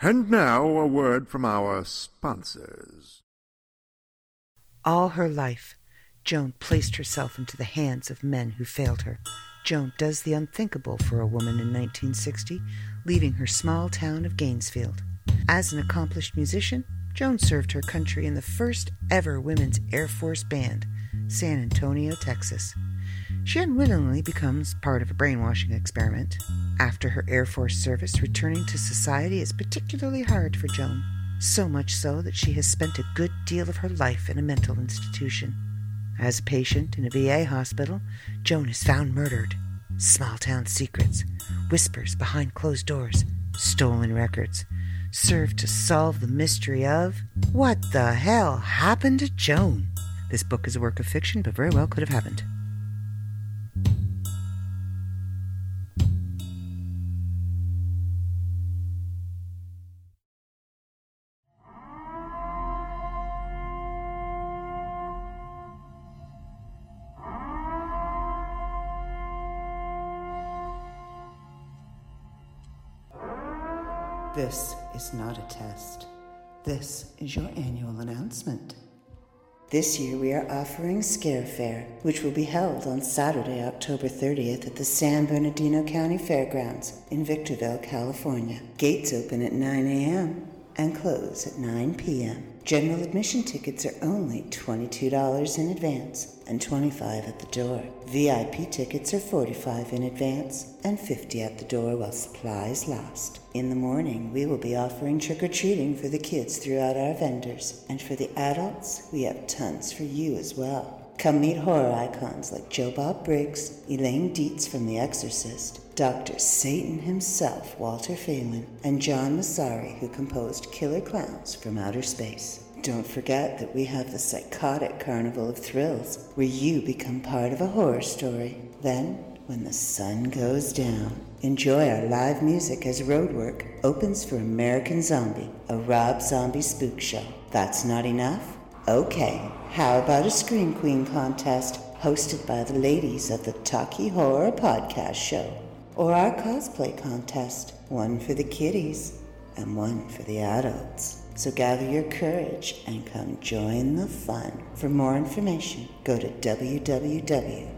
And now a word from our sponsors. All her life, Joan placed herself into the hands of men who failed her. Joan does the unthinkable for a woman in 1960, leaving her small town of Gainesfield. As an accomplished musician, Joan served her country in the first ever women's Air Force band, San Antonio, Texas. She unwillingly becomes part of a brainwashing experiment. After her Air Force service, returning to society is particularly hard for Joan, so much so that she has spent a good deal of her life in a mental institution. As a patient in a VA hospital, Joan is found murdered. Small town secrets, whispers behind closed doors, stolen records, serve to solve the mystery of what the hell happened to Joan. This book is a work of fiction, but very well could have happened. This is not a test. This is your annual announcement. This year we are offering Scare Fair, which will be held on Saturday, October 30th at the San Bernardino County Fairgrounds in Victorville, California. Gates open at 9 a.m. and close at 9 p.m. General admission tickets are only $22 in advance and 25 at the door. VIP tickets are 45 in advance and 50 at the door while supplies last. In the morning, we will be offering trick or treating for the kids throughout our vendors, and for the adults, we have tons for you as well. Come meet horror icons like Joe Bob Briggs, Elaine Dietz from The Exorcist, Dr. Satan himself, Walter Phelan, and John Massari, who composed Killer Clowns from Outer Space. Don't forget that we have the psychotic Carnival of Thrills, where you become part of a horror story. Then, when the sun goes down, enjoy our live music as Roadwork opens for American Zombie, a Rob Zombie spook show. That's not enough? Okay, how about a Scream Queen contest hosted by the ladies of the Talkie Horror Podcast Show? Or our cosplay contest, one for the kiddies and one for the adults. So gather your courage and come join the fun. For more information, go to www.pcehd.com.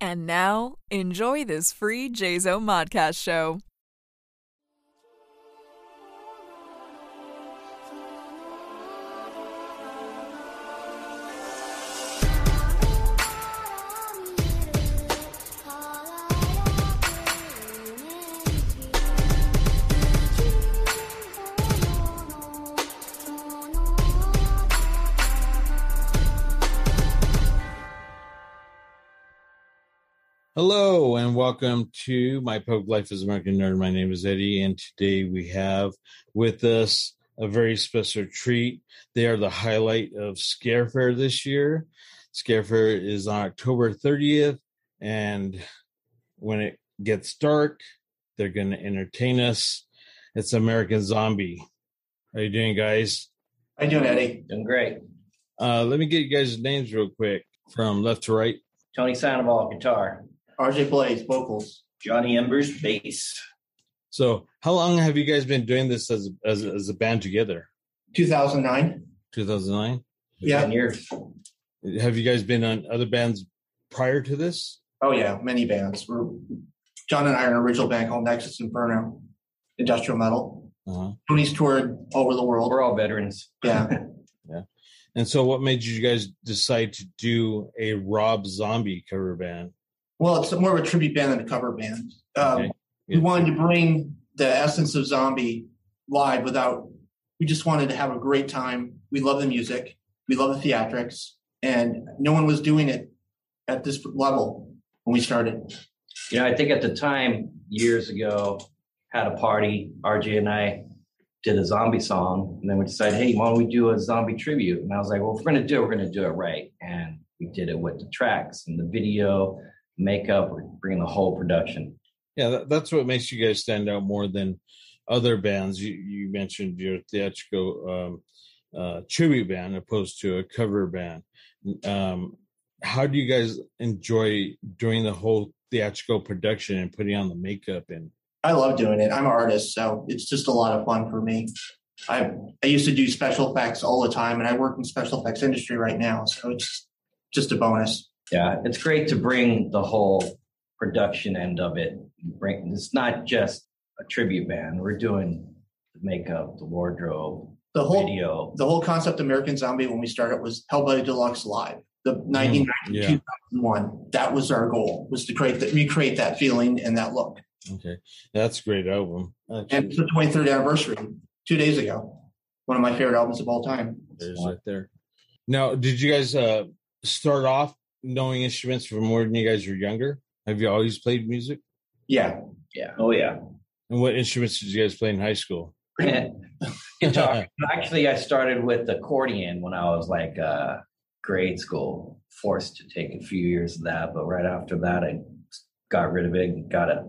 And now, enjoy this free JZO Modcast show. Hello and welcome to my Poke Life as American Nerd. My name is Eddie, and today we have with us a very special treat. They are the highlight of Scare Fair this year. Scare Fair is on October 30th, and when it gets dark, they're going to entertain us. It's American Zombie. How you doing, guys? How you doing, Eddie? Doing great. Uh, let me get you guys' names real quick from left to right. Tony Sandoval, guitar. RJ Blaze, vocals. Johnny Embers, bass. So, how long have you guys been doing this as as, as a band together? 2009. 2009. Yeah. 10 years. Have you guys been on other bands prior to this? Oh yeah, many bands. We're, John and I are an original band called Nexus Inferno, industrial metal. Uh-huh. Tony's toured all over the world. We're all veterans. Yeah. yeah. And so, what made you guys decide to do a Rob Zombie cover band? Well, it's more of a tribute band than a cover band. Um, Okay. We wanted to bring the essence of zombie live without. We just wanted to have a great time. We love the music. We love the theatrics, and no one was doing it at this level when we started. You know, I think at the time, years ago, had a party. RJ and I did a zombie song, and then we decided, hey, why don't we do a zombie tribute? And I was like, well, if we're going to do it, we're going to do it right. And we did it with the tracks and the video, makeup, we're bringing the whole production. Yeah, that's what makes you guys stand out more than other bands. You, you mentioned your theatrical um, uh, tribute band opposed to a cover band. Um, how do you guys enjoy doing the whole theatrical production and putting on the makeup and I love doing it. I'm an artist, so it's just a lot of fun for me. I I used to do special effects all the time, and I work in special effects industry right now, so it's just a bonus. Yeah, it's great to bring the whole production end of it. Bring it's not just a tribute band. We're doing the makeup, the wardrobe, The whole video. the whole concept of American Zombie when we started was Hellbilly Deluxe Live, the 1990 yeah. 2001. That was our goal was to create that recreate that feeling and that look. okay that's a great album And it's the 23rd anniversary two days ago. One of my favorite albums of all time. there's right there now did you guys uh start off knowing instruments from more than you guys were younger have you always played music Yeah, Yeah. Oh yeah. and what instruments did you guys play in high school Guitar. Actually, I started with accordion when I was like uh, grade school. Forced to take a few years of that, but right after that, I got rid of it. and Got a,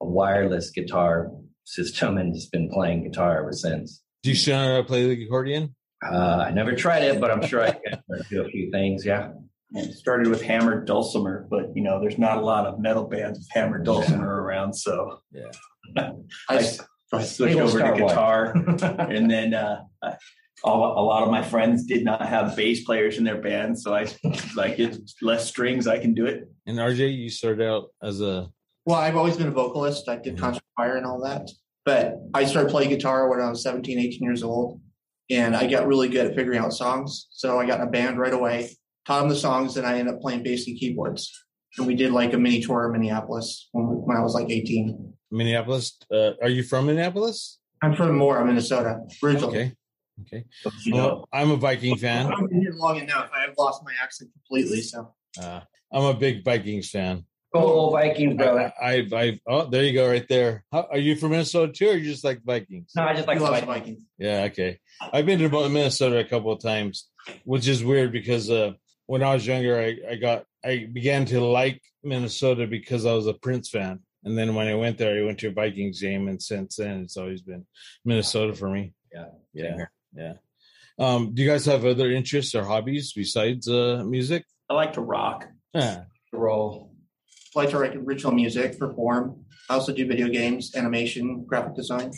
a wireless guitar system and just been playing guitar ever since. do you still know how to play the accordion Uh, I never tried it, but I'm sure I can do a few things. Yeah. And it started with hammered dulcimer, but you know, there's not a lot of metal bands with hammered dulcimer around, so I, I, I switched over to guitar. and then uh, I- all, a lot of my friends did not have bass players in their band, so I like it's less strings, I can do it. and rj you started out as a Well, I've always been a vocalist. I did Mhm. concert choir and all that. But I started playing guitar when I was 17, 18 years old. And I got really good at figuring out songs. So I got in a band right away, taught him the songs, and I ended up playing bass and keyboards. And we did like a mini tour in Minneapolis when, when I was like 18. minneapolis uh, are you from minneapolis I'm from Mora, Minnesota, originally. okay okay You know, well, i'm a viking fan I've been here long enough. I've lost my accent completely. So uh, i'm a big vikings fan Oh, Vikings, brother. I, I, I, oh, there you go, right there. How, are you from Minnesota too, or you just like Vikings? No, I just like Vikings. Vikings. Yeah, okay. I've been to Minnesota a couple of times, which is weird because uh, when I was younger, I, I got I began to like Minnesota because I was a Prince fan, and then when I went there, I went to a Vikings game, and since then, it's always been Minnesota for me. Yeah, yeah, yeah. Um, do you guys have other interests or hobbies besides uh, music? I like to rock. Yeah. Roll. I like to write original music, perform. I also do video games, animation, graphic design.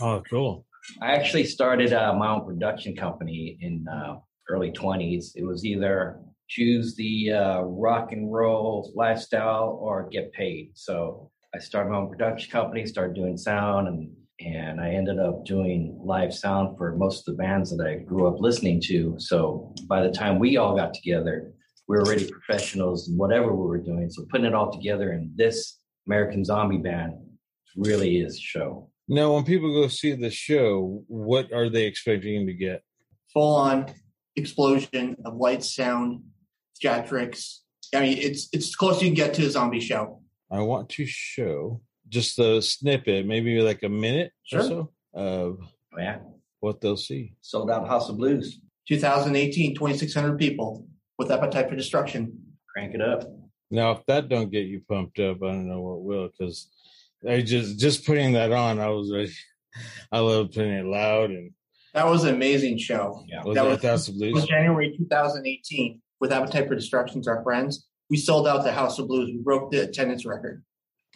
Oh, cool. I actually started uh, my own production company in uh, early 20s. It was either choose the uh, rock and roll lifestyle or get paid. So I started my own production company, started doing sound, and and I ended up doing live sound for most of the bands that I grew up listening to. So by the time we all got together, we were already professionals in whatever we were doing. So putting it all together in this American Zombie band really is a show. Now, when people go see the show, what are they expecting to get? full on explosion of lights, sound, theatrics. I mean, it's it's as close you can get to a zombie show. I want to show just a snippet, maybe like a minute Sure. or so of Oh, yeah. what they'll see. Sold out House of Blues. 2018, 2,600 people with appetite for destruction. Crank it up. Now, if that don't get you pumped up, I don't know what will. Because I just just putting that on, I was really, I love putting it loud and That was an amazing show. Yeah. was That that, was- House of It was Blues? January 2018 with Appetite for Destruction's our friends. We sold out the House of Blues. We broke the attendance record.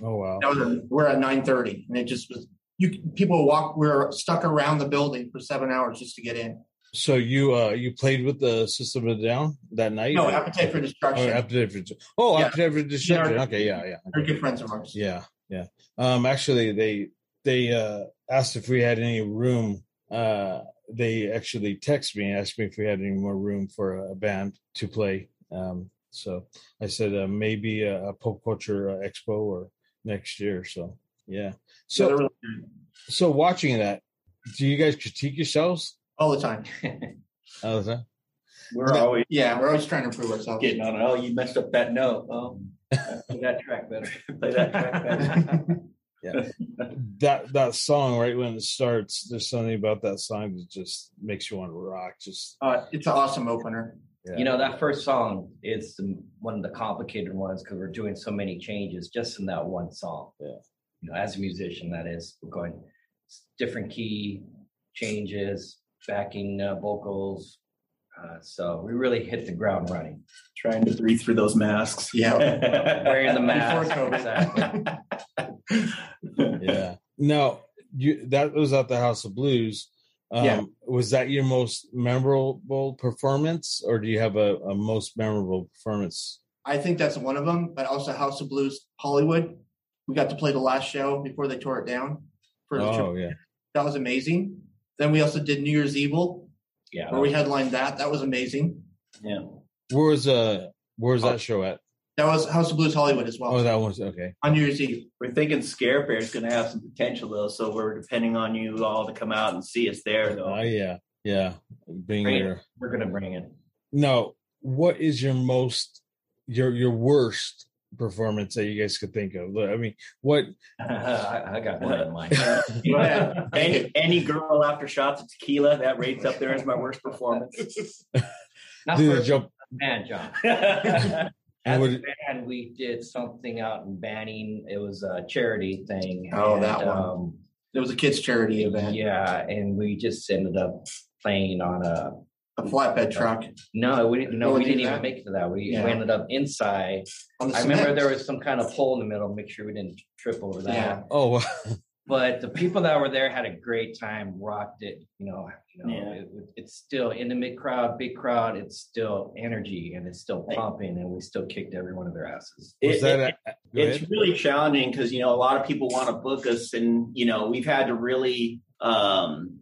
Oh wow! That was a, we're at 9:30, and it just was. You people walk. We are stuck around the building for seven hours just to get in. So you uh you played with the System of a Down that night? No, Appetite for Destruction. Oh, appetite for oh, Yeah. appetite for destruction. Yeah. Okay, yeah, yeah. They're good friends of ours. Yeah, yeah. Um, actually, they they uh, asked if we had any room. Uh, they actually texted me and asked me if we had any more room for a band to play. Um, so I said uh, maybe a, a pop culture uh, expo or next year. So yeah. So they're So really so watching that, do you guys critique yourselves all the time. all the time? We're always Yeah, we're always trying to improve ourselves. getting on. Oh, you messed up that note. Oh, Play that track better. play that track better. That that song right when it starts, there's something about that song that just makes you want to rock. Just uh, it's an awesome opener. yeah. You know, that first song is one of the complicated ones because we're doing so many changes just in that one song. Yeah. You know, as a musician, that is, we're going different key changes, backing uh, vocals, Uh, so we really hit the ground running. Trying to breathe through those masks. Yeah. Wearing the Before mask. COVID. Exactly. yeah. Now you that was at the House of Blues. Um, Yeah. Was that your most memorable performance, or do you have a, a most memorable performance? I think that's one of them, but also House of Blues Hollywood. We got to play the last show before they tore it down. For the Oh trip. yeah. That was amazing. Then we also did New Year's Evil, Yeah. where we headlined that. That was amazing. yeah. Where was uh where was that show at? That was House of Blues Hollywood as well Oh, that was okay. on New Year's Eve. We're thinking Scare Fair is going to have some potential though, so we're depending on you all to come out and see us there. Though. Oh yeah, yeah. Being Great. there. We're gonna bring it. No, what is your most your your worst performance that you guys could think of? I mean, what? I, I got one in mind. Go ahead. any, any girl after shots of tequila that rates up there as my worst performance. Not Did for it jump? man, John. And As what- a band, we did something out in Banning. It was a charity thing. Oh, that one. Um, It was a kids' charity event. yeah, and we just ended up playing on a. A flatbed truck No, we didn't. No, Oh, we did didn't even that? make it to that. We, Yeah. we ended up inside. I remember there was some kind of hole in the middle. Make sure we didn't trip over that. Yeah. Oh, wow. But the people that were there had a great time. Rocked it. You know. You know. Yeah. It, it's still intimate crowd, big crowd. It's still energy and it's still pumping, and we still kicked every one of their asses. was It- that? it- a, it's ahead. really challenging because you know a lot of people want to book us and you know we've had to really um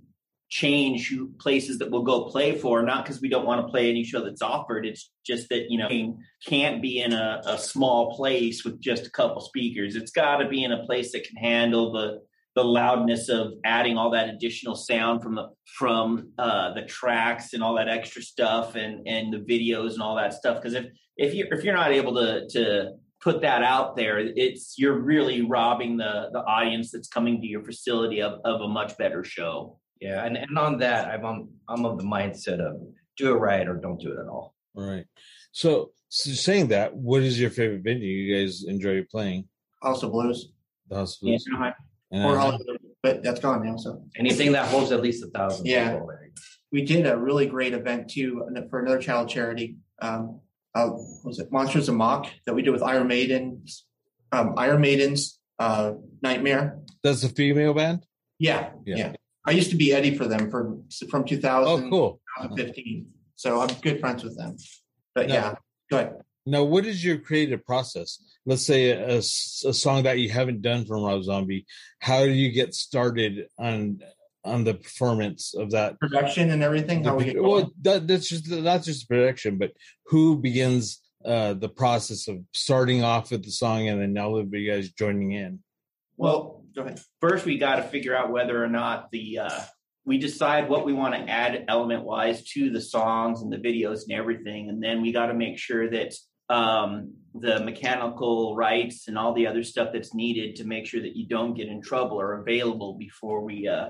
change who places that we'll go play for not because we don't want to play any show that's offered it's just that you know can't be in a, a small place with just a couple speakers it's got to be in a place that can handle the the loudness of adding all that additional sound from the from uh the tracks and all that extra stuff and and the videos and all that stuff because if if you if you're not able to to put that out there, it's you're really robbing the the audience that's coming to your facility of, of a much better show. Yeah, and, and on that, I'm on, I'm of the mindset of do it right or don't do it at all. All right. So, so saying that, what is your favorite venue you guys enjoy playing? House of Blues The House of Yeah. Blues. Or but that's gone now. So Anything that holds at least a thousand Yeah. people. There. we did a really great event too for another child charity. Um, uh, was it Monsters of Mock that we did with Iron Maiden's um, Iron Maiden's uh, Nightmare. that's a female band. Yeah, Yeah. yeah, I used to be Eddie for them for from 2000 Oh, cool. 2015. So I'm good friends with them. But No. yeah, go ahead. Now, what is your creative process? Let's say a, a, song that you haven't done from Rob Zombie. How do you get started on on the performance of that? Production and everything. How we get going. well, that, that's just not just production, but who begins uh, the process of starting off with the song and then all of you guys joining in? well, go ahead. First, we got to figure out whether or not the uh, we decide what we want to add element wise to the songs and the videos and everything, and then we got to make sure that um, the mechanical rights and all the other stuff that's needed to make sure that you don't get in trouble are available before we uh,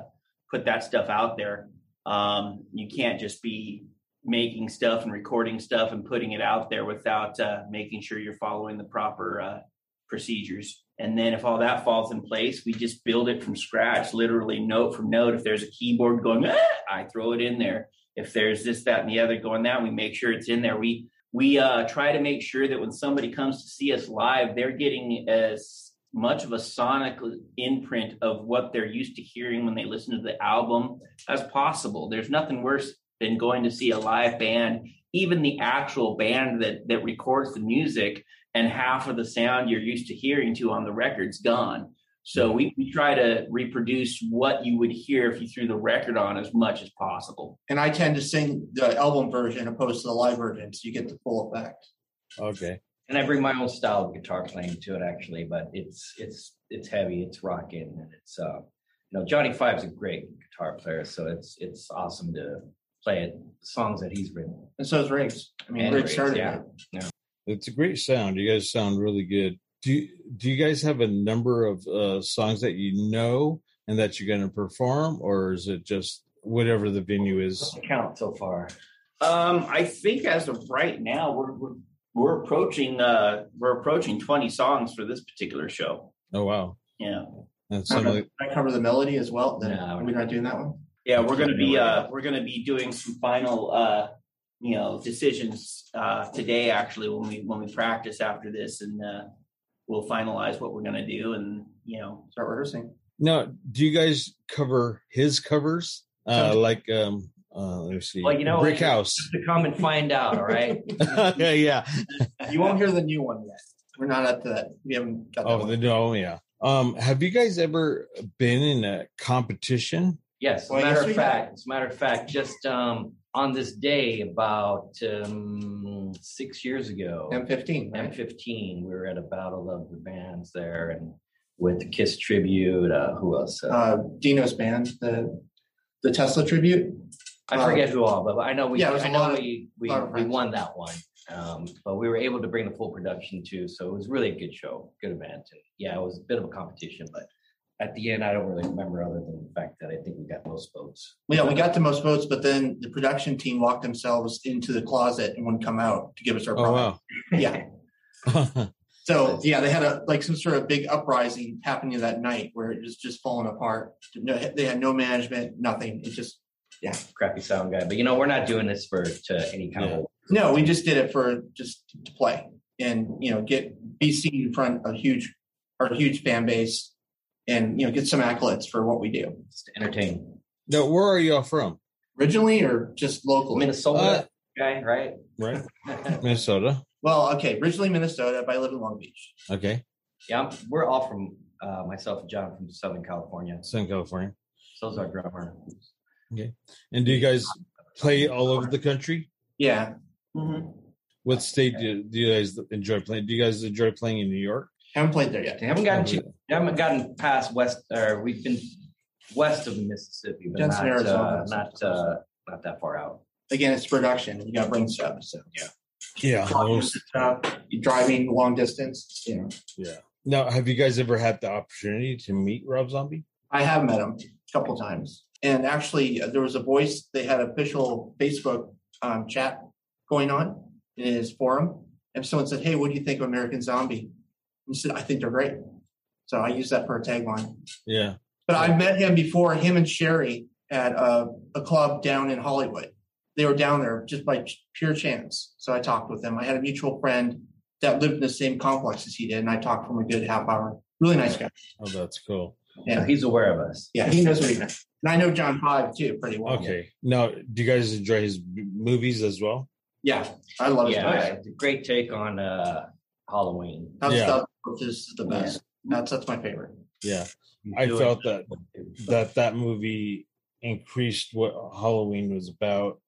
put that stuff out there. Um, you can't just be making stuff and recording stuff and putting it out there without uh, making sure you're following the proper uh, procedures. And then if all that falls in place, we just build it from scratch, literally note from note. If there's a keyboard going, ah, I throw it in there. If there's this, that, and the other going that, we make sure it's in there. We we uh, try to make sure that when somebody comes to see us live, they're getting as much of a sonic imprint of what they're used to hearing when they listen to the album as possible. There's nothing worse than going to see a live band, even the actual band that that records the music, and half of the sound you're used to hearing to on the record's gone. So we, we try to reproduce what you would hear if you threw the record on as much as possible. And I tend to sing the album version opposed to the live version, so you get the full effect. Okay. And I bring my own style of guitar playing to it actually, but it's it's it's heavy, it's rocking, and it's uh you know Johnny Five's a great guitar player, so it's it's awesome to play it songs that he's written. And so is Riggs. I mean, And Riggs Riggs, started yeah. it. It's a great sound. You guys sound really good. Do you, do you guys have a number of uh, songs that you know and that you're going to perform, or is it just whatever the venue is? Count so far. Um, I think as of right now, we're we're, we're approaching uh, we're approaching twenty songs for this particular show. Oh wow, Yeah, that's some of the, Can I cover the melody as well? Then No, are not doing that one? yeah, we're gonna be uh, we're gonna be doing some final uh, you know decisions uh, today actually when we when we practice after this and uh, we'll finalize what we're going to do and you know Start rehearsing. Now, do you guys cover his covers? Uh, like, um, uh, let me see. Well, you know, Brick? House. to come and find out. All right. yeah, yeah. You won't hear the new one yet. We're not up to that. We haven't got that Oh, one. the no, yeah. Um, have you guys ever been in a competition? Yes, as a Well, matter yes, of we fact, as a matter of fact, just um, on this day about um, six years ago, M15. right? M15, we were at a battle of the bands there, and with the Kiss tribute. Uh, who else? Uh, Uh, Dino's band, the the Tesla tribute. I forget who all, but I know we. Yeah, I know of- we we, we won that one. Um, but we were able to bring the full production too, so it was really a good show, good event. And yeah, it was a bit of a competition, but at the end, I don't really remember other than the fact that I think we got most votes. Yeah, we got the most votes, but then the production team locked themselves into the closet and wouldn't come out to give us our Oh product. Yeah. So yeah, they had a like some sort of big uprising happening that night where it was just falling apart. No, they had no management, nothing. It just yeah, Crappy sound guy, but you know we're not doing this for to any kind Yeah. of no. We just did it for just to play and you know get be seen in front of huge our huge fan base and you know get some accolades for what we do. just to entertain. now, where are y'all from? Originally or just locally? Minnesota Uh, guy, right? Right, Minnesota. Well, okay, originally Minnesota, but I live in Long Beach. Okay, yeah, I'm, we're all from uh, myself and John from Southern California. Southern California. So's our drummer. Okay. And do you guys play all over the country? Yeah. Mm-hmm. What state do, do you guys enjoy playing? Do you guys enjoy playing in New York? Haven't played there yet. They haven't gotten to, they haven't gotten past west, or we've been west of Mississippi, but Jensen, not uh, not uh, not that far out. Again, it's production. You got to bring stuff. So yeah, Yeah. most- stuff. You driving long distance. You know, yeah. Now, have you guys ever had the opportunity to meet Rob Zombie? I have met him a couple times, and actually, uh, there was a voice. They had official Facebook um, chat going on in his forum, and someone said, "Hey, what do you think of American Zombie?" He said, "I think they're great." So I use that for a tagline. Yeah. But I met him before him and Sheri at a, a club down in Hollywood. They were down there just by pure chance. So I talked with them. I had a mutual friend that lived in the same complex as he did, and I talked for him a good half hour. Really nice guy. Oh, that's cool. Yeah, Yeah, he's aware of us. yeah, he knows what he knows. And I know John Five too pretty well. Okay. Now, do you guys enjoy his b- movies as well? Yeah, I love his Yeah, movies. great take on uh, Halloween. House Yeah. Thousand Corpses is the best. That's that's my favorite. Yeah. I felt that that that movie increased what Halloween was about,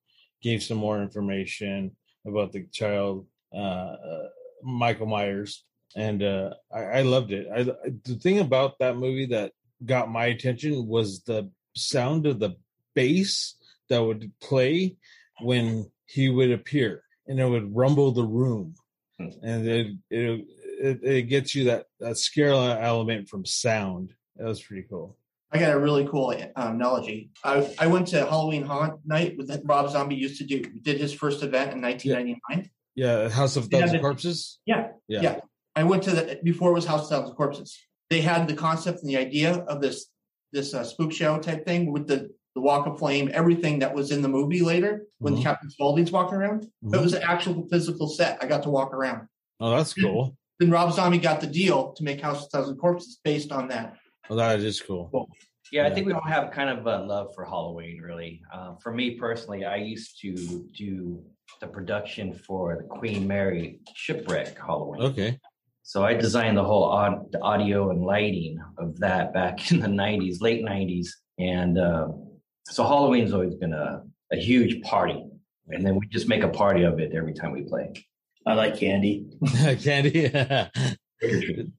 gave some more information about the child, uh, uh, Michael Myers, and uh, I, I loved it. I, the thing about that movie that got my attention was the sound of the bass that would play when he would appear, and it would rumble the room, Hmm. and it it, it it gets you that that scare element from sound. That was pretty cool. I got a really cool um, analogy. I, I went to Halloween Haunt Night with that Rob Zombie used to do. Did his first event in 1999. Yeah, House of Yeah, Thousand Corpses. Yeah, Yeah. yeah. I went to the before it was House of Thousand Corpses. They had the concept and the idea of this this uh, spook show type thing with the the walk of flame, everything that was in the movie later when Mhm. Captain Spaulding's walking around. But it was an actual physical set. I got to walk around. Oh, that's cool. Then Rob Zombie got the deal to make House of Thousand Corpses based on that. Oh, that is cool. Yeah, I think we all have kind of a love for Halloween, really. Um, for me personally, I used to do the production for the Queen Mary shipwreck Halloween. Okay. So I designed the whole aud- the audio and lighting of that back in the '90s, late '90s, and um, so Halloween's always been a, a huge party. And then we just make a party of it every time we play. I like candy. Candy.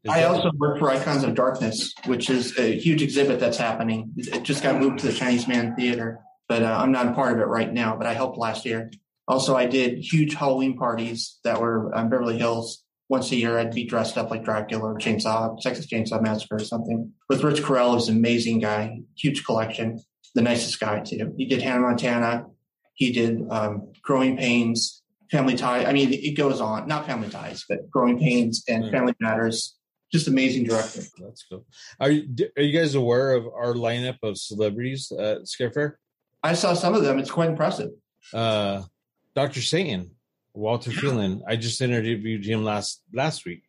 I also work for Icons of Darkness, which is a huge exhibit that's happening. It just got moved to the Chinese Man Theater, but uh, I'm not a part of it right now. But I helped last year. Also, I did huge Halloween parties that were on Beverly Hills. Once a year, I'd be dressed up like Dracula or Chainsaw, Texas Chainsaw Massacre or something. With Rich Correll, who's an amazing guy, huge collection, the nicest guy too. He did Hannah Montana. He did um, Growing Pains, Family Ties. I mean, it goes on. Not Family Ties, but Growing Pains and Mm. Family Matters. Just amazing director. That's cool. Are you are you guys aware of our lineup of celebrities at Scare Fair? I saw some of them. It's quite impressive. Uh, Dr. Satan, Walter Phelan. I just interviewed him last last week.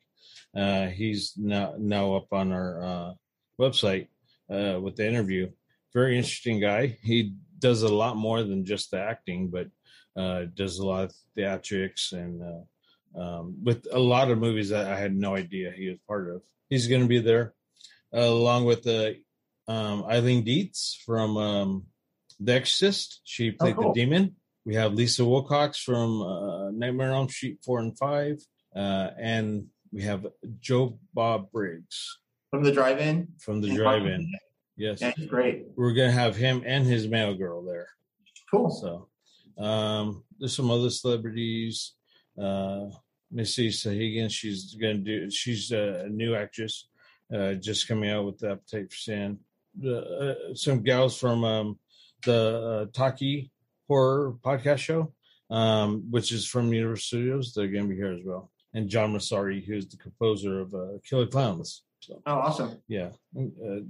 Uh, he's now now up on our uh, website uh, with the interview. Very interesting guy. He does a lot more than just the acting, but uh, does a lot of theatrics and uh, um, with a lot of movies that I had no idea he was part of. He's going to be there uh, along with the um, Eileen Dietz from um, The Exorcist. She played cool. the demon. We have Lisa Wilcox from uh, Nightmare on Elm Street four and five, uh, and we have Joe Bob Briggs From the drive-in. from the drive-in. Yes, Yeah, great. we're gonna have him and his mail girl there. Cool. So um there's some other celebrities. Uh Missy Sahagan, she's gonna do she's a new actress, uh just coming out with the appetite for sin. The, uh, some gals from um the uh, Taki horror podcast show, um, which is from Universal Studios, they're gonna be here as well. And John Massari, who's the composer of uh, Killer Clowns. So Oh, awesome. yeah. Uh,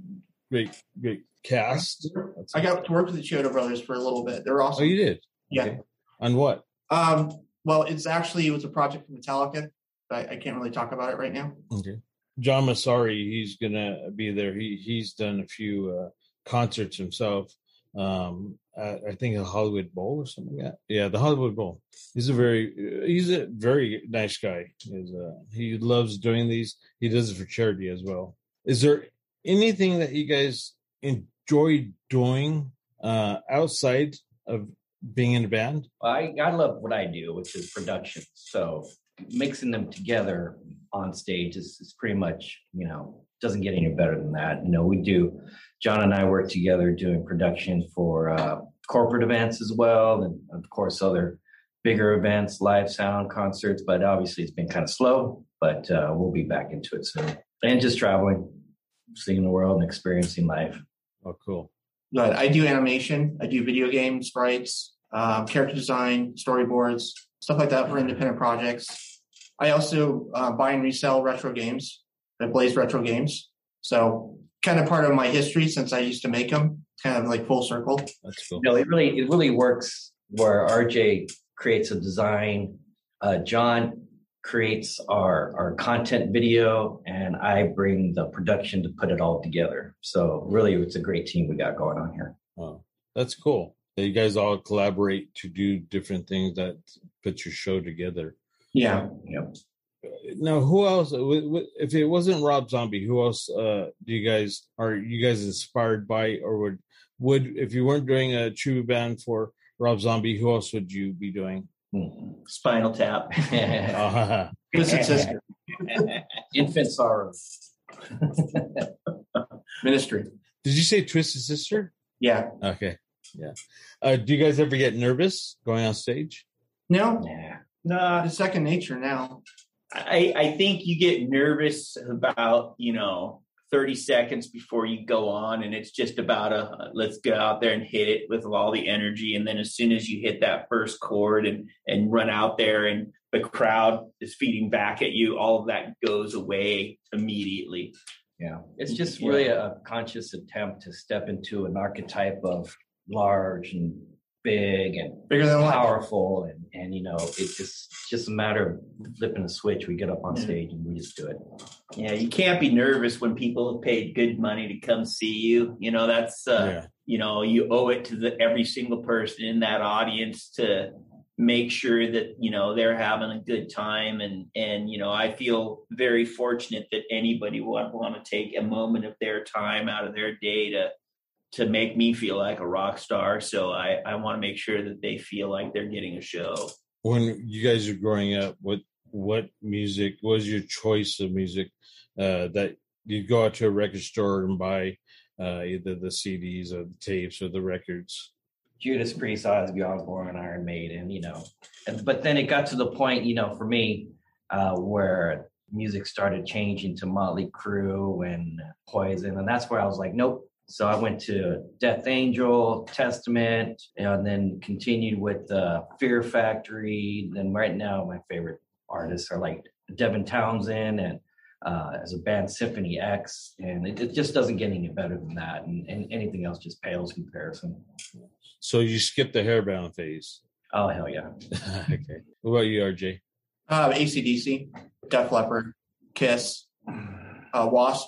great great cast. That's I got to work with the Chiodo brothers for a little bit. They're awesome. Oh, you did? Yeah. Okay. On what? Um, well, it's actually it was a project for Metallica. But I can't really talk about it right now. Okay. John Massari, he's gonna be there. He he's done a few uh, concerts himself. Um, at, I think a Hollywood Bowl or something like that. Yeah, the Hollywood Bowl. He's a very he's a very nice guy. He's, uh, he loves doing these. He does it for charity as well. Is there anything that you guys enjoy doing uh, outside of being in a band? I, I love what I do, which is production. So mixing them together on stage is, is pretty much, you know, doesn't get any better than that. You know, we do, John and I work together doing production for uh, corporate events as well. And of course, other bigger events, live sound concerts, but obviously it's been kind of slow, but uh, we'll be back into it soon. And just traveling, seeing the world and experiencing life. Oh, cool. But I do animation. I do video game sprites, um, character design, storyboards, stuff like that for independent projects. I also uh, buy and resell retro games. I Blaze retro games. So kind of part of my history since I used to make them. Kind of like full circle. That's cool. No, it really it really works where RJ creates a design, uh, John creates our our content video, and I bring the production to put it all together. So really, it's a great team we got going on here. Oh, that's cool. You guys all collaborate to do different things that put your show together. Yeah. Yep. Now, who else? If it wasn't Rob Zombie, who else uh, do you guys are you guys inspired by, or would would if you weren't doing a tribute band for Rob Zombie, who else would you be doing? Mhm. Spinal Tap. Uh, Twisted Sister Infant sorrow. Ministry. did you say Twisted Sister? Yeah. Okay, yeah. Uh, do you guys ever get nervous going on stage? No, Nah. no, it's second nature now. I, I think you get nervous about, you know, 30 seconds before you go on. And it's just about a let's go out there and hit it with all the energy. And then as soon as you hit that first chord and, and run out there and the crowd is feeding back at you, all of that goes away immediately. Yeah, it's just Yeah. really a conscious attempt to step into an archetype of large and big and Bigger than life. powerful, and and you know, it's just just a matter of flipping a switch. We get up on stage and we just do it. Yeah, you can't be nervous when people have paid good money to come see you. You know, that's uh, yeah, you know you owe it to the every single person in that audience to make sure that you know they're having a good time and and you know i feel very fortunate that anybody would want to take a moment of their time out of their day to to make me feel like a rock star so i i want to make sure that they feel like they're getting a show when you guys were growing up, what what music what was your choice of music uh, that you'd go out to a record store and buy uh, either the CDs or the tapes or the records? Judas Priest, Ozzy Osbourne, Iron Maiden, you know. And- But then it got to the point, you know, for me, uh, where music started changing to Motley Crue and Poison, and that's where I was like, nope. So I went to Death Angel, Testament, and then continued with uh, Fear Factory. Then right now, my favorite artists are like Devin Townsend and uh, as a band Symphony X, and it, it just doesn't get any better than that, and, and anything else just pales in comparison. So you skipped the hairband phase. Oh hell yeah! okay. What about you, RJ? Uh, ACDC, Def Leppard, Kiss, uh, Wasp,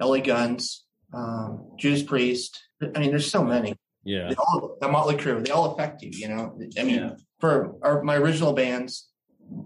LA Guns, um, Judas Priest. I mean, there's so many. Yeah. They all, the Motley Crue, they all affect you, you know? I mean, Yeah. for our, my original bands,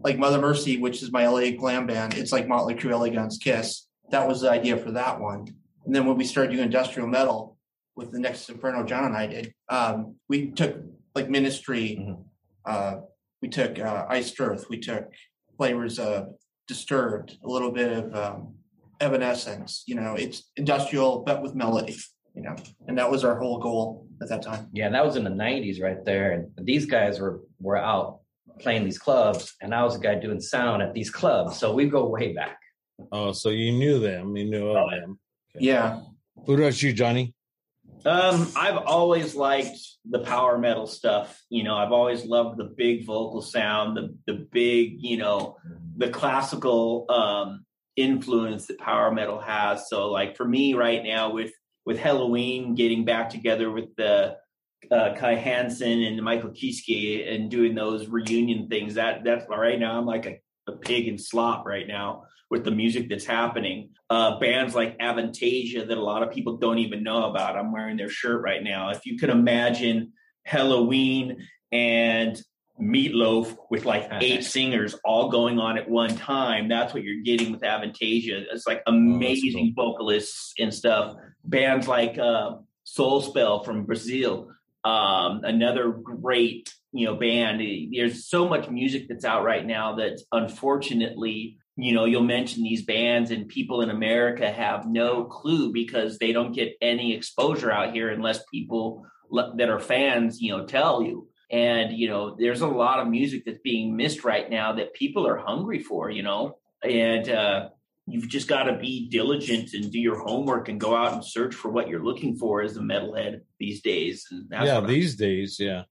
like Mother Mercy, which is my LA glam band, it's like Motley Crue, LA Guns, Kiss. That was the idea for that one. And then when we started doing industrial metal with the next Inferno John and I did, um, we took like Ministry, Mhm. uh, we took uh, Iced Earth, we took flavors of Disturbed, a little bit of um, Evanescence. You know, it's industrial but with melody. You know, and that was our whole goal at that time. Yeah, that was in the '90s right there, and these guys were were out playing these clubs, and I was a guy doing sound at these clubs, so we go way back. Oh, so you knew them. You knew of Oh, them. Yeah, What about you, Johnny? Um, I've always liked the power metal stuff. You know, I've always loved the big vocal sound, the the big, you know, the classical um influence that power metal has. So like for me right now with with Helloween getting back together with the uh, Kai Hansen and Michael Kiske and doing those reunion things, that that's right now I'm like a, a pig in slop right now with the music that's happening. Uh, bands like Avantasia that a lot of people don't even know about. I'm wearing their shirt right now. If you could imagine Helloween and Meatloaf with like eight singers all going on at one time, that's what you're getting with Avantasia. It's like amazing vocalists and stuff. Bands like uh, Soul Spell from Brazil, um, another great you know band. There's so much music that's out right now that unfortunately you know you'll mention these bands and people in america have no clue because they don't get any exposure out here unless people le- that are fans you know tell you and you know there's a lot of music that's being missed right now that people are hungry for you know and uh you've just got to be diligent and do your homework and go out and search for what you're looking for as a metalhead these days and that's yeah, these days, yeah.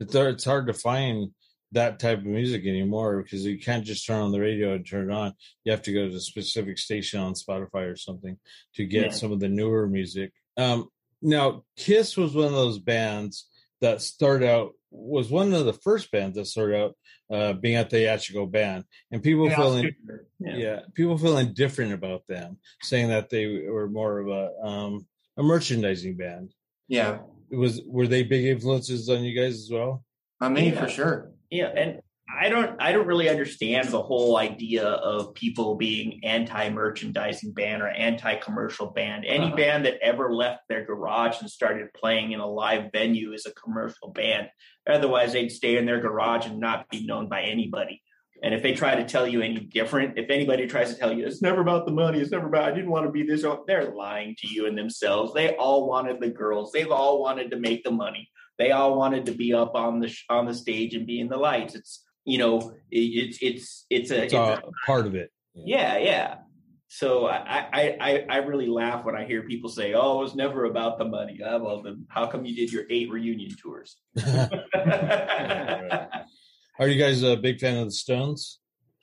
It's hard, it's hard to find that type of music anymore because you can't just turn on the radio and turn it on. You have to go to a specific station on Spotify or something to get Yeah. some of the newer music. Um, now, Kiss was one of those bands that started out was one of the first bands that started out uh, being a theatrical band, and people Yeah, feeling Yeah. yeah. people feeling different about them, saying that they were more of a um, a merchandising band. yeah, It was were they big influences on you guys as well? I mean Yeah. for sure. Yeah, and I don't I don't really understand the whole idea of people being anti-merchandising band or anti-commercial band. Any Uh-huh. band that ever left their garage and started playing in a live venue is a commercial band. Otherwise, they'd stay in their garage and not be known by anybody. And if they try to tell you any different, if anybody tries to tell you it's never about the money, it's never about I didn't want to be this, they're lying to you and themselves. They all wanted the girls. They've all wanted to make the money. They all wanted to be up on the sh- on the stage and be in the lights. It's you know it, it's it's it's a, It's it's a a part of it. yeah yeah. So I, I I I really laugh when I hear people say, "Oh, it was never about the money." Ah, well, then how come you did your eight reunion tours? Are you guys a big fan of the Stones?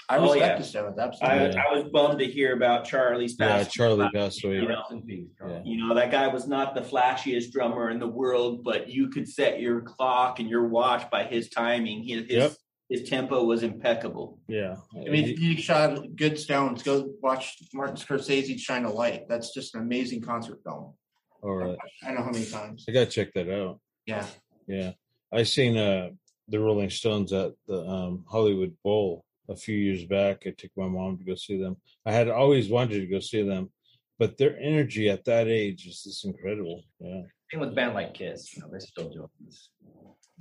I Oh, respect yeah. the Stones, I, absolutely. I was bummed to hear about Charlie's Yeah, passing. Charlie passed away. You know, Rest in peace, Charles. Yeah. you know that guy was not the flashiest drummer in the world, but you could set your clock and your watch by his timing. His his, Yep. His tempo was impeccable. Yeah, I mean, if you shot good Stones, go watch Martin Scorsese Shine a Light. That's just an amazing concert film. all right. I don't know how many times. I gotta check that out. Yeah, Yeah, I seen uh the Rolling Stones at the um, Hollywood Bowl a few years back. I took my mom to go see them. I had always wanted to go see them, but their energy at that age is just incredible. Yeah, Same with a band like Kiss. You know, they're still doing this.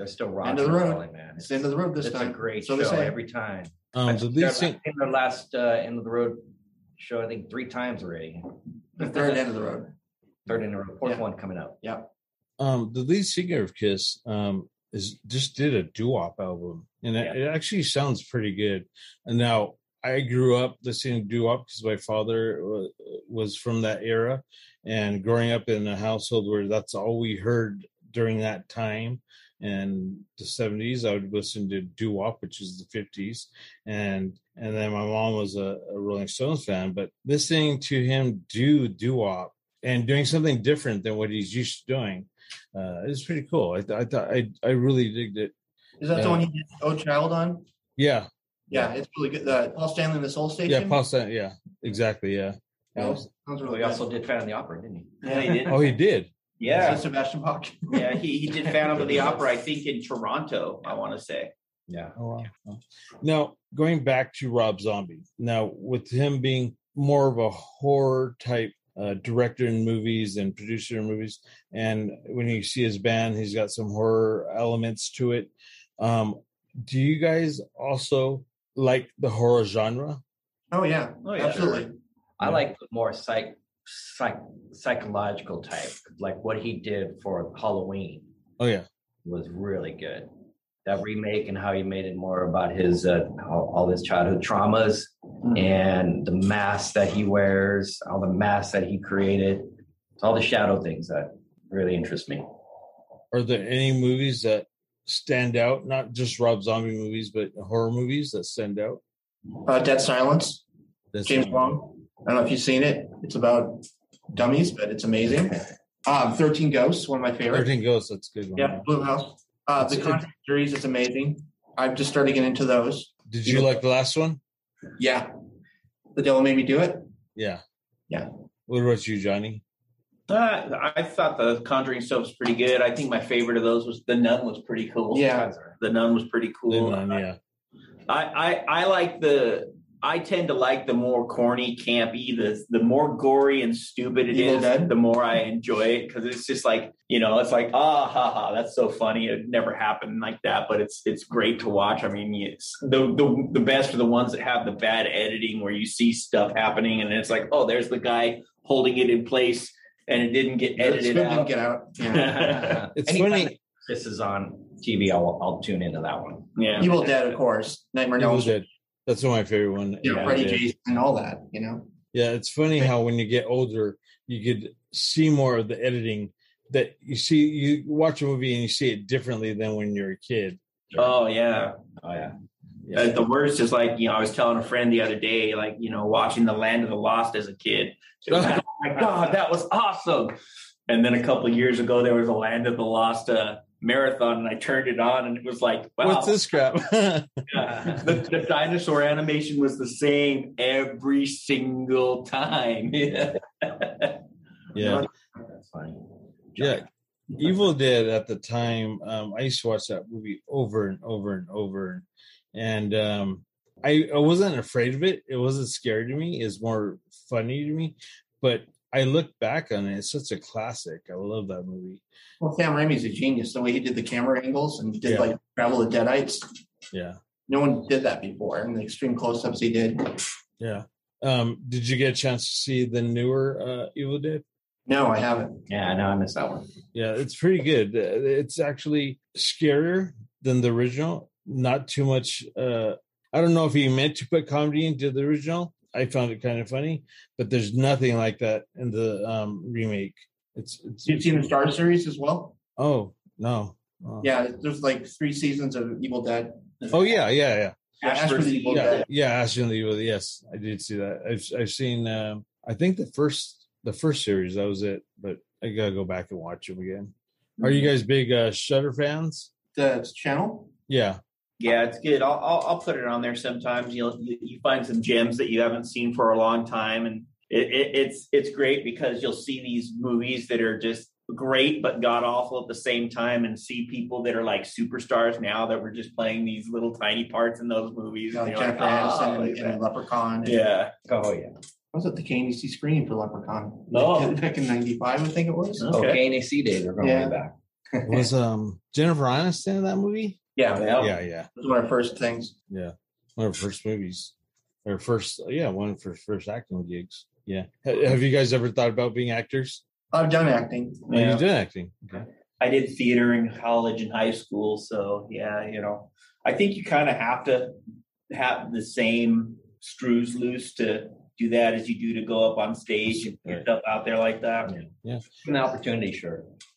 They're still rocking, End of the road. rolling, man. it's the end of the road this it's time. a great So show they say. every time. um, I've the seen lead their- sing- I've their last uh, end of the road show, I think three times already. The third end of the road. Third in the road. fourth Yeah. one coming up. Yeah. um, the lead singer of Kiss um, is just did a doo-wop album, and it, it actually sounds pretty good. And now I grew up listening to doo-wop because my father wa- was from that era, and growing up in a household where that's all we heard during that time. And the seventies, I would listen to doo-wop, which is the fifties, and and then my mom was a, a Rolling Stones fan. But listening to him do doo-wop and doing something different than what he's used to doing uh, it's pretty cool. I, th- I thought I I really digged it. Is that Yeah. the one he did Oh Child on? Yeah, Yeah, it's really good. The Paul Stanley and the Soul Station. yeah, paul stanley Yeah, exactly. Yeah. That was, that was Well, really he also did Phantom of the Opera, didn't he? Yeah, he did. Oh, he did. Is Yeah, that Sebastian Bach. yeah. He, he did Phantom of the Opera, I think, in Toronto. I want to say. Yeah. Oh wow. Now going back to Rob Zombie. Now with him being more of a horror type uh, director in movies and producer in movies, and when you see his band, he's got some horror elements to it. Um, do you guys also like the horror genre? Oh yeah, Oh, yeah. absolutely. I Yeah. like the more psych, psych, psychological type, like what he did for Halloween Oh yeah, was really good. That remake and how he made it more about his uh, all, all his childhood traumas and the mask that he wears, all the masks that he created, all the shadow things that really interest me. are there any movies that stand out? Not just Rob Zombie movies, but horror movies that stand out. Uh, Dead Silence, That's James Wan. I don't know if you've seen it. It's about dummies, but it's amazing. Um, Thirteen Ghosts, one of my favorites. Thirteen Ghosts. That's a good one. Yeah, Blue House. Uh, the Conjuring series is amazing. I've just started getting into those. Did you like the last one? Yeah, The Devil Made Me Do It. Yeah. Yeah. What about you, Johnny? Uh, I thought the Conjuring stuff was pretty good. I think my favorite of those was the Nun was pretty cool. Yeah. the Nun was pretty cool. Then, yeah. I, I I like the I tend to like the more corny, campy, the the more gory and stupid it is. Evil Dead? the more I enjoy it because it's just like you know, it's like ah ha ha, that's so funny. It never happened like that, but it's it's great to watch. I mean, it's the the the best are the ones that have the bad editing where you see stuff happening and it's like oh, there's the guy holding it in place and it didn't get The edited script didn't out. get out. Yeah. It's Anytime funny. This is on TV. I'll, I'll tune into that one. yeah, Evil Dead, of course. Nightmare on Evil Elm Street. Dead. That's one of my favorite one. Yeah, Evil Freddy Dead. Jason, all that. You know. Yeah, it's funny how when you get older, you could see more of the editing that you see. You watch a movie and you see it differently than when you're a kid. oh yeah. Oh yeah. Yeah. Uh, the worst is like you know I was telling a friend the other day like you know watching the Land of the Lost as a kid. Was like, oh my god, that was awesome! And then a couple of years ago there was a Land of the Lost uh, marathon, and I turned it on, and it was like, wow, What's this crap? the, the dinosaur animation was the same every single time. Yeah. yeah, That's funny. yeah. Evil Dead at the time, um, I used to watch that movie over and over and over, and um, I, I wasn't afraid of it. It wasn't scary to me. It's more funny to me. But I look back on it; it's such a classic. I love that movie. Well, Sam Raimi's a genius. The way he did the camera angles and did Yeah. like Travel of Deadites. Yeah, No one did that before. And the extreme close-ups he did. yeah. Um, did you get a chance to see the newer uh, Evil Dead? No, I haven't. Yeah, no, I missed that one. Yeah, it's pretty good. Uh, It's actually scarier than the original. Not too much. Uh, I don't know if he meant to put comedy into the original. I found it kind of funny, but there's nothing like that in the um, remake. It's, it's You've seen the Star series as well? oh no. Oh. Yeah, there's like three seasons of Evil Dead. Oh yeah, yeah, yeah. Ash versus Evil Yeah, Dead. yeah. Ash and the Evil. Yes, I did see that. I've I've seen. Um, I think the first the first series that was it, but I gotta go back and watch them again. Are you guys big uh, Shutter fans? The channel? Yeah. Yeah, it's good. I'll, I'll I'll put it on there sometimes. You'll you, you find some gems that you haven't seen for a long time, and it, it, it's it's great because you'll see these movies that are just great but god awful at the same time, and see people that are like superstars now that were just playing these little tiny parts in those movies. You know, and like Jennifer like, "Oh, Aniston look and, at and that." Leprechaun. And yeah. Oh yeah. I was at the KNAC screening for Leprechaun. Oh. Back in 95, I think it was. Okay. Okay. KNAC days are going Yeah. way back. Was um Jennifer Aniston in that movie? Yeah, Yeah, yeah, was one of our first things. yeah. One of our first movies, or first, yeah, one of our first acting gigs. Yeah. Have you guys ever thought about being actors? I've done acting. Oh, you did acting. Okay. I did theater in college and high school, so yeah, you know, I think you kind of have to have the same screws loose to do that as you do to go up on stage and put Right. stuff out there like that. Yeah. yeah. An opportunity, sure.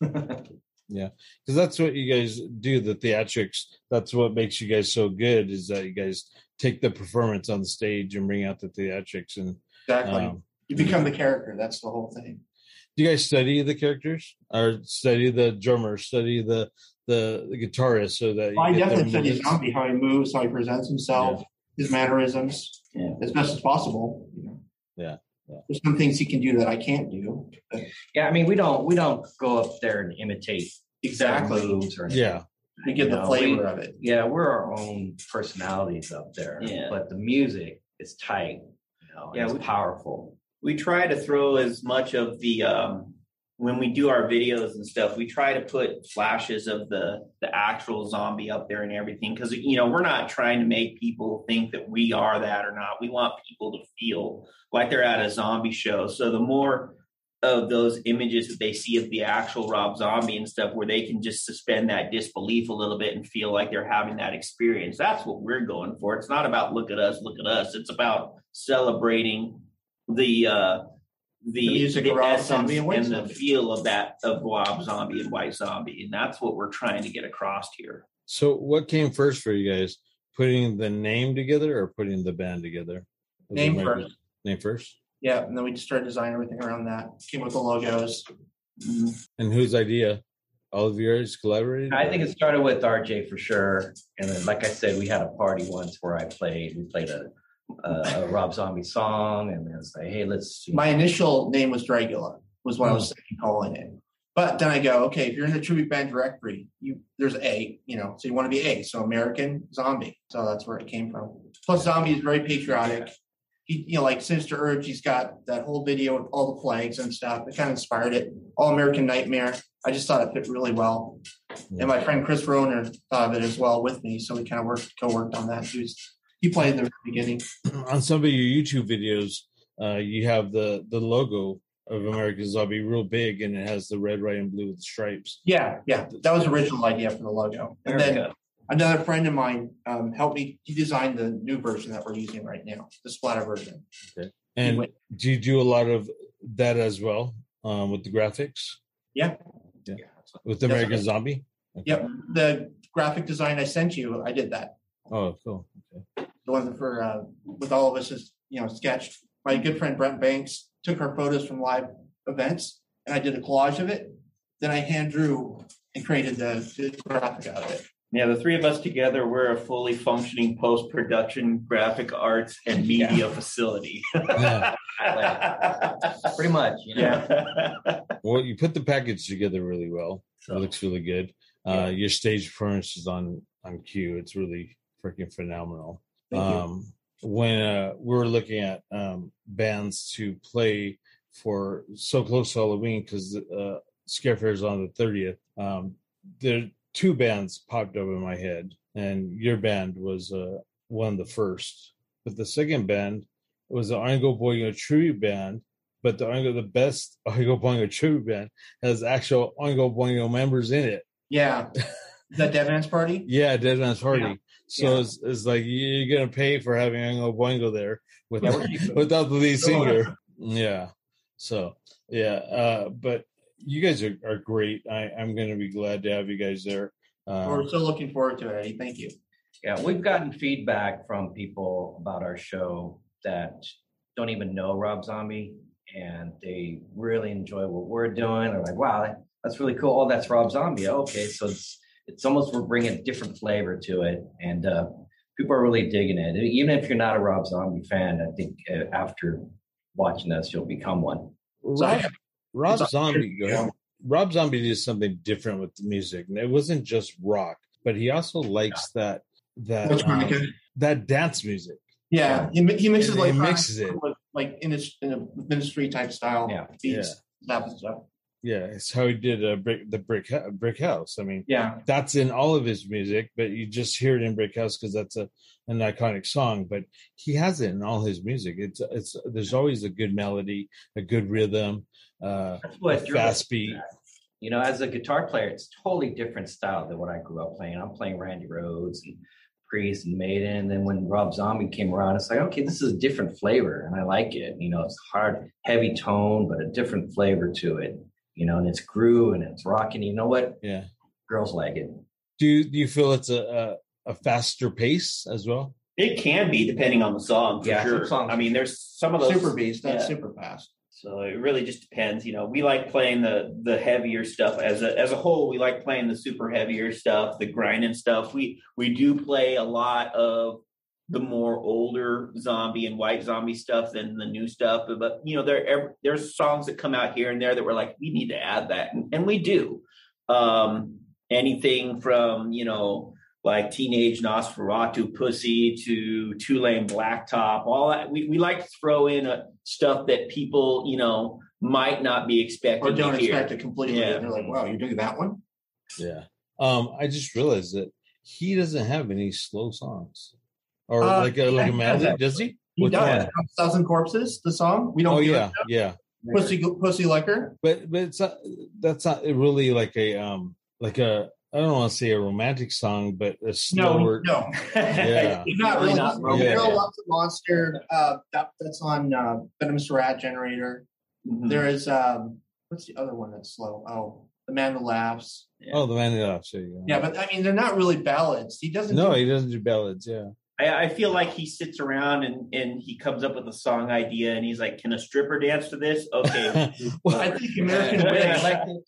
because that's what you guys do the theatrics that's what makes you guys so good is that you guys take the performance on the stage and bring out the theatrics and Exactly. um, you become the character. That's the whole thing. Do you guys study the characters or study the drummer, study the the, the guitarist so that you I definitely study? Zombie, how he moves, how he presents himself, his mannerisms, Yeah. as best as possible. You know. Yeah, yeah. There's some things he can do that I can't do. but Yeah, I mean, we don't we don't go up there and imitate exactly. moves or anything. Yeah, we get the No, flavor we- of it. Yeah, we're our own personalities up there. Yeah. But the music is tight. You know, Yeah, it's we- powerful. we try to throw as much of the um when we do our videos and stuff we try to put flashes of the the actual zombie up there and everything because you know we're not trying to make people think that we are that or not. We want people to feel like they're at a zombie show. So the more of those images that they see of the actual rob zombie and stuff where they can just suspend that disbelief a little bit and feel like they're having that experience that's what we're going for. It's not about look at us look at us. It's about celebrating the uh the, The music the of essence Zombie and White and the feel of that of Rob Zombie and White Zombie, and that's what we're trying to get across here. So, what came first for you guys? Putting the name together or putting the band together? Was Name maybe- first. Name first. Yeah, and then we just started designing everything around that. Came with the logos. Mm-hmm. And whose idea? All of yours collaborated? I think it started with RJ for sure. And then, like I said, we had a party once where I played. We played a, a, a Rob Zombie song, and then it's like, hey, let's. My initial name was Dragula, was what I Hmm. was thinking calling it. But then I go, okay, if you're in the tribute band directory, you there's A, you know, so you want to be A, so American Zombie. So that's where it came from. Plus, Zombie is very patriotic. He, you know, like Sinister Urge, he's got that whole video with all the flags and stuff. It kind of inspired it. All American Nightmare. I just thought it fit really well. And my friend Chris Roner thought of it as well with me, so we kind of worked co-worked on that. He was he played in the beginning. on some of your YouTube videos, uh, you have the the logo of American Zombie real big, and it has the red, white, and blue with stripes. Yeah, yeah, that was the original idea for the logo. And then another friend of mine um, helped me. He designed the new version that we're using right now, the splatter version. Okay. And went- do you do a lot of that as well um, with the graphics Yeah. Yeah. Yeah. with Yes, American I. Zombie? Okay. Yep. The graphic design I sent you, I did that. Oh, cool. Okay. The one for uh, with all of us is you know sketched. My good friend Brent Banks took our photos from live events, and I did a collage of it. Then I hand drew and created the, the graphic out of it. Yeah, the three of us together, we're a fully functioning post production graphic arts and media facility. Yeah. Pretty much, you know. yeah. Well, you put the package together really well. So- It looks really good. Uh, your stage performance is on on cue. It's really freaking phenomenal. Um, when uh, we were looking at um, bands to play for so close to Halloween because uh, Scare Fair is on the thirtieth. Um, there two bands popped up in my head, and your band was uh, one of the first. But the second band was the Oingo Boingo tribute band. But the Oingo, the best Oingo Boingo tribute band has actual Oingo Boingo members in it. Yeah. the Dead Man's Party? Yeah, Dead Man's Party. Yeah. So Yeah. it's, it's like you're gonna pay for having Oingo Boingo there without without the lead singer. Yeah. So yeah, uh, but you guys are, are great. I, I'm gonna be glad to have you guys there. Uh, We're so looking forward to it, Eddie. Thank you. Yeah, we've gotten feedback from people about our show that don't even know Rob Zombie and they really enjoy what we're doing. They're like, wow, that's really cool. Oh, that's Rob Zombie. Okay, so it's it's almost we're bringing a different flavor to it, and uh, people are really digging it. Even if you're not a Rob Zombie fan, I think uh, after watching us, you'll become one. So, Rob, Rob Zombie, go yeah. Rob Zombie did something different with the music. And It wasn't just rock, but he also likes that that um, that dance music. Yeah, he, he mixes He like mixes it. with, like in a, in a ministry type style Yeah. beats, that stuff. Yeah, it's how he did uh, brick, the brick brick house. I mean, Yeah, that's in all of his music, but you just hear it in Brick House because that's a an iconic song. But he has it in all his music. It's it's there's always a good melody, a good rhythm, uh, a fast beat. You know, as a guitar player, it's totally different style than what I grew up playing. I'm playing Randy Rhoads and Priest and Maiden. And then when Rob Zombie came around, it's like, okay, this is a different flavor and I like it. You know, it's hard, heavy tone, but a different flavor to it. You know, and it's groove and it's rocking. You know what? Yeah. Girls like it. Do you, do you feel it's a, a a faster pace as well? It can be depending on the song for Yeah, some sure. songs- I mean, there's some of those super beast. That's yeah. super fast. So it really just depends. You know, we like playing the the heavier stuff as a as a whole. We like playing the super heavier stuff, the grinding stuff. We we do play a lot of the more older zombie and white zombie stuff than the new stuff. But you know, there there's songs that come out here and there that we're like, we need to add that, and, and we do. Um, anything from you know like Teenage Nosferatu Pussy to Two-Lane Blacktop, all that. We, we like to throw in a, stuff that people, you know, might not be expecting or don't to hear. expect it completely. Yeah. They're like, wow, you're doing that one? Yeah. Um, I just realized that he doesn't have any slow songs, or Uh, like a like a he medley, does. does he? He Which does. one? Thousand Corpses, the song. We don't Oh give yeah, it yeah. Pussy, Pussy Liquor. But but it's not. That's not really like a um like a. I don't want to say a romantic song, but a No, slower. no. Yeah. Not Really really. not Not Yeah. Real Loves of Monster. Uh, that, that's on uh, Venomous Rat Generator. Mhm. There is um, what's the other one that's slow? Oh, The Man That Laughs. Oh, the man that laughs. There you. Yeah, but I mean, they're not really ballads. He doesn't. no, do- he doesn't do ballads. Yeah. I, I feel like he sits around and, and he comes up with a song idea and he's like, "Can a stripper dance to this?" Okay. well, I think American Witch.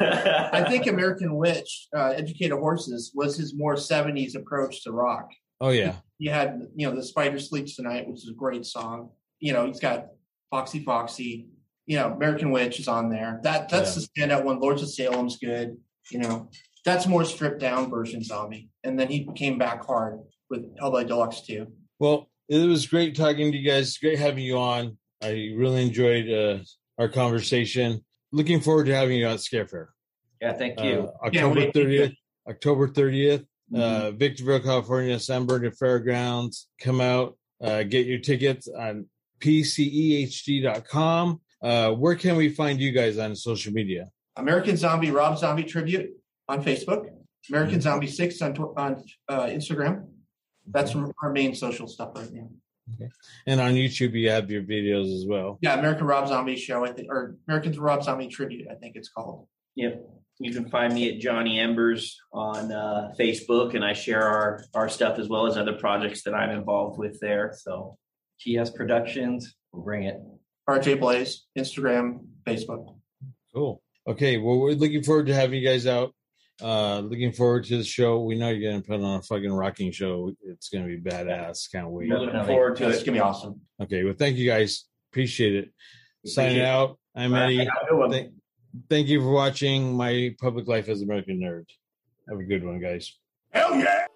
I think American Witch, uh, Educated Horses, was his more '70s approach to rock. oh yeah. He had, you know, the Spider Sleeps Tonight, which is a great song. You know, he's got Foxy Foxy. You know, American Witch is on there. That that's the standout one. Lords of Salem's good. You know, that's more stripped down version zombie. And then he came back hard with Hellbilly Deluxe too. Well, it was great talking to you guys. Great having you on. I really enjoyed uh, our conversation. Looking forward to having you at Scare Fair. yeah, thank you. Uh, October we- thirtieth. October thirtieth. Mm-hmm. Uh, Victorville, California, San Bernardino Fairgrounds. Come out, uh, get your tickets on pcehd.com. Uh, where can we find you guys on social media? American Zombie Rob Zombie Tribute on Facebook. American Zombie Six on tw- on uh, Instagram. That's our main social stuff right now. And on YouTube, you have your videos as well. Yeah, American Rob Zombie Show, I think, or American Rob Zombie Tribute, I think it's called. Yep. You can find me at Johnny Embers on uh, Facebook, and I share our our stuff as well as other projects that I'm involved with there. So TS Productions, we'll bring it. RJ Blaze, Instagram, Facebook. Cool. Okay. Well, we're looking forward to having you guys out. Uh, looking forward to the show. We know you're going to put on a fucking rocking show. It's going to be badass. Can't wait. we're looking Definitely. forward to it. It's gonna be awesome. Okay. Well, thank you guys. Appreciate it. Signing Appreciate out. I'm Eddie. Have a good one. Thank, thank you for watching my public life as American nerd. Have a good one, guys. Hell yeah!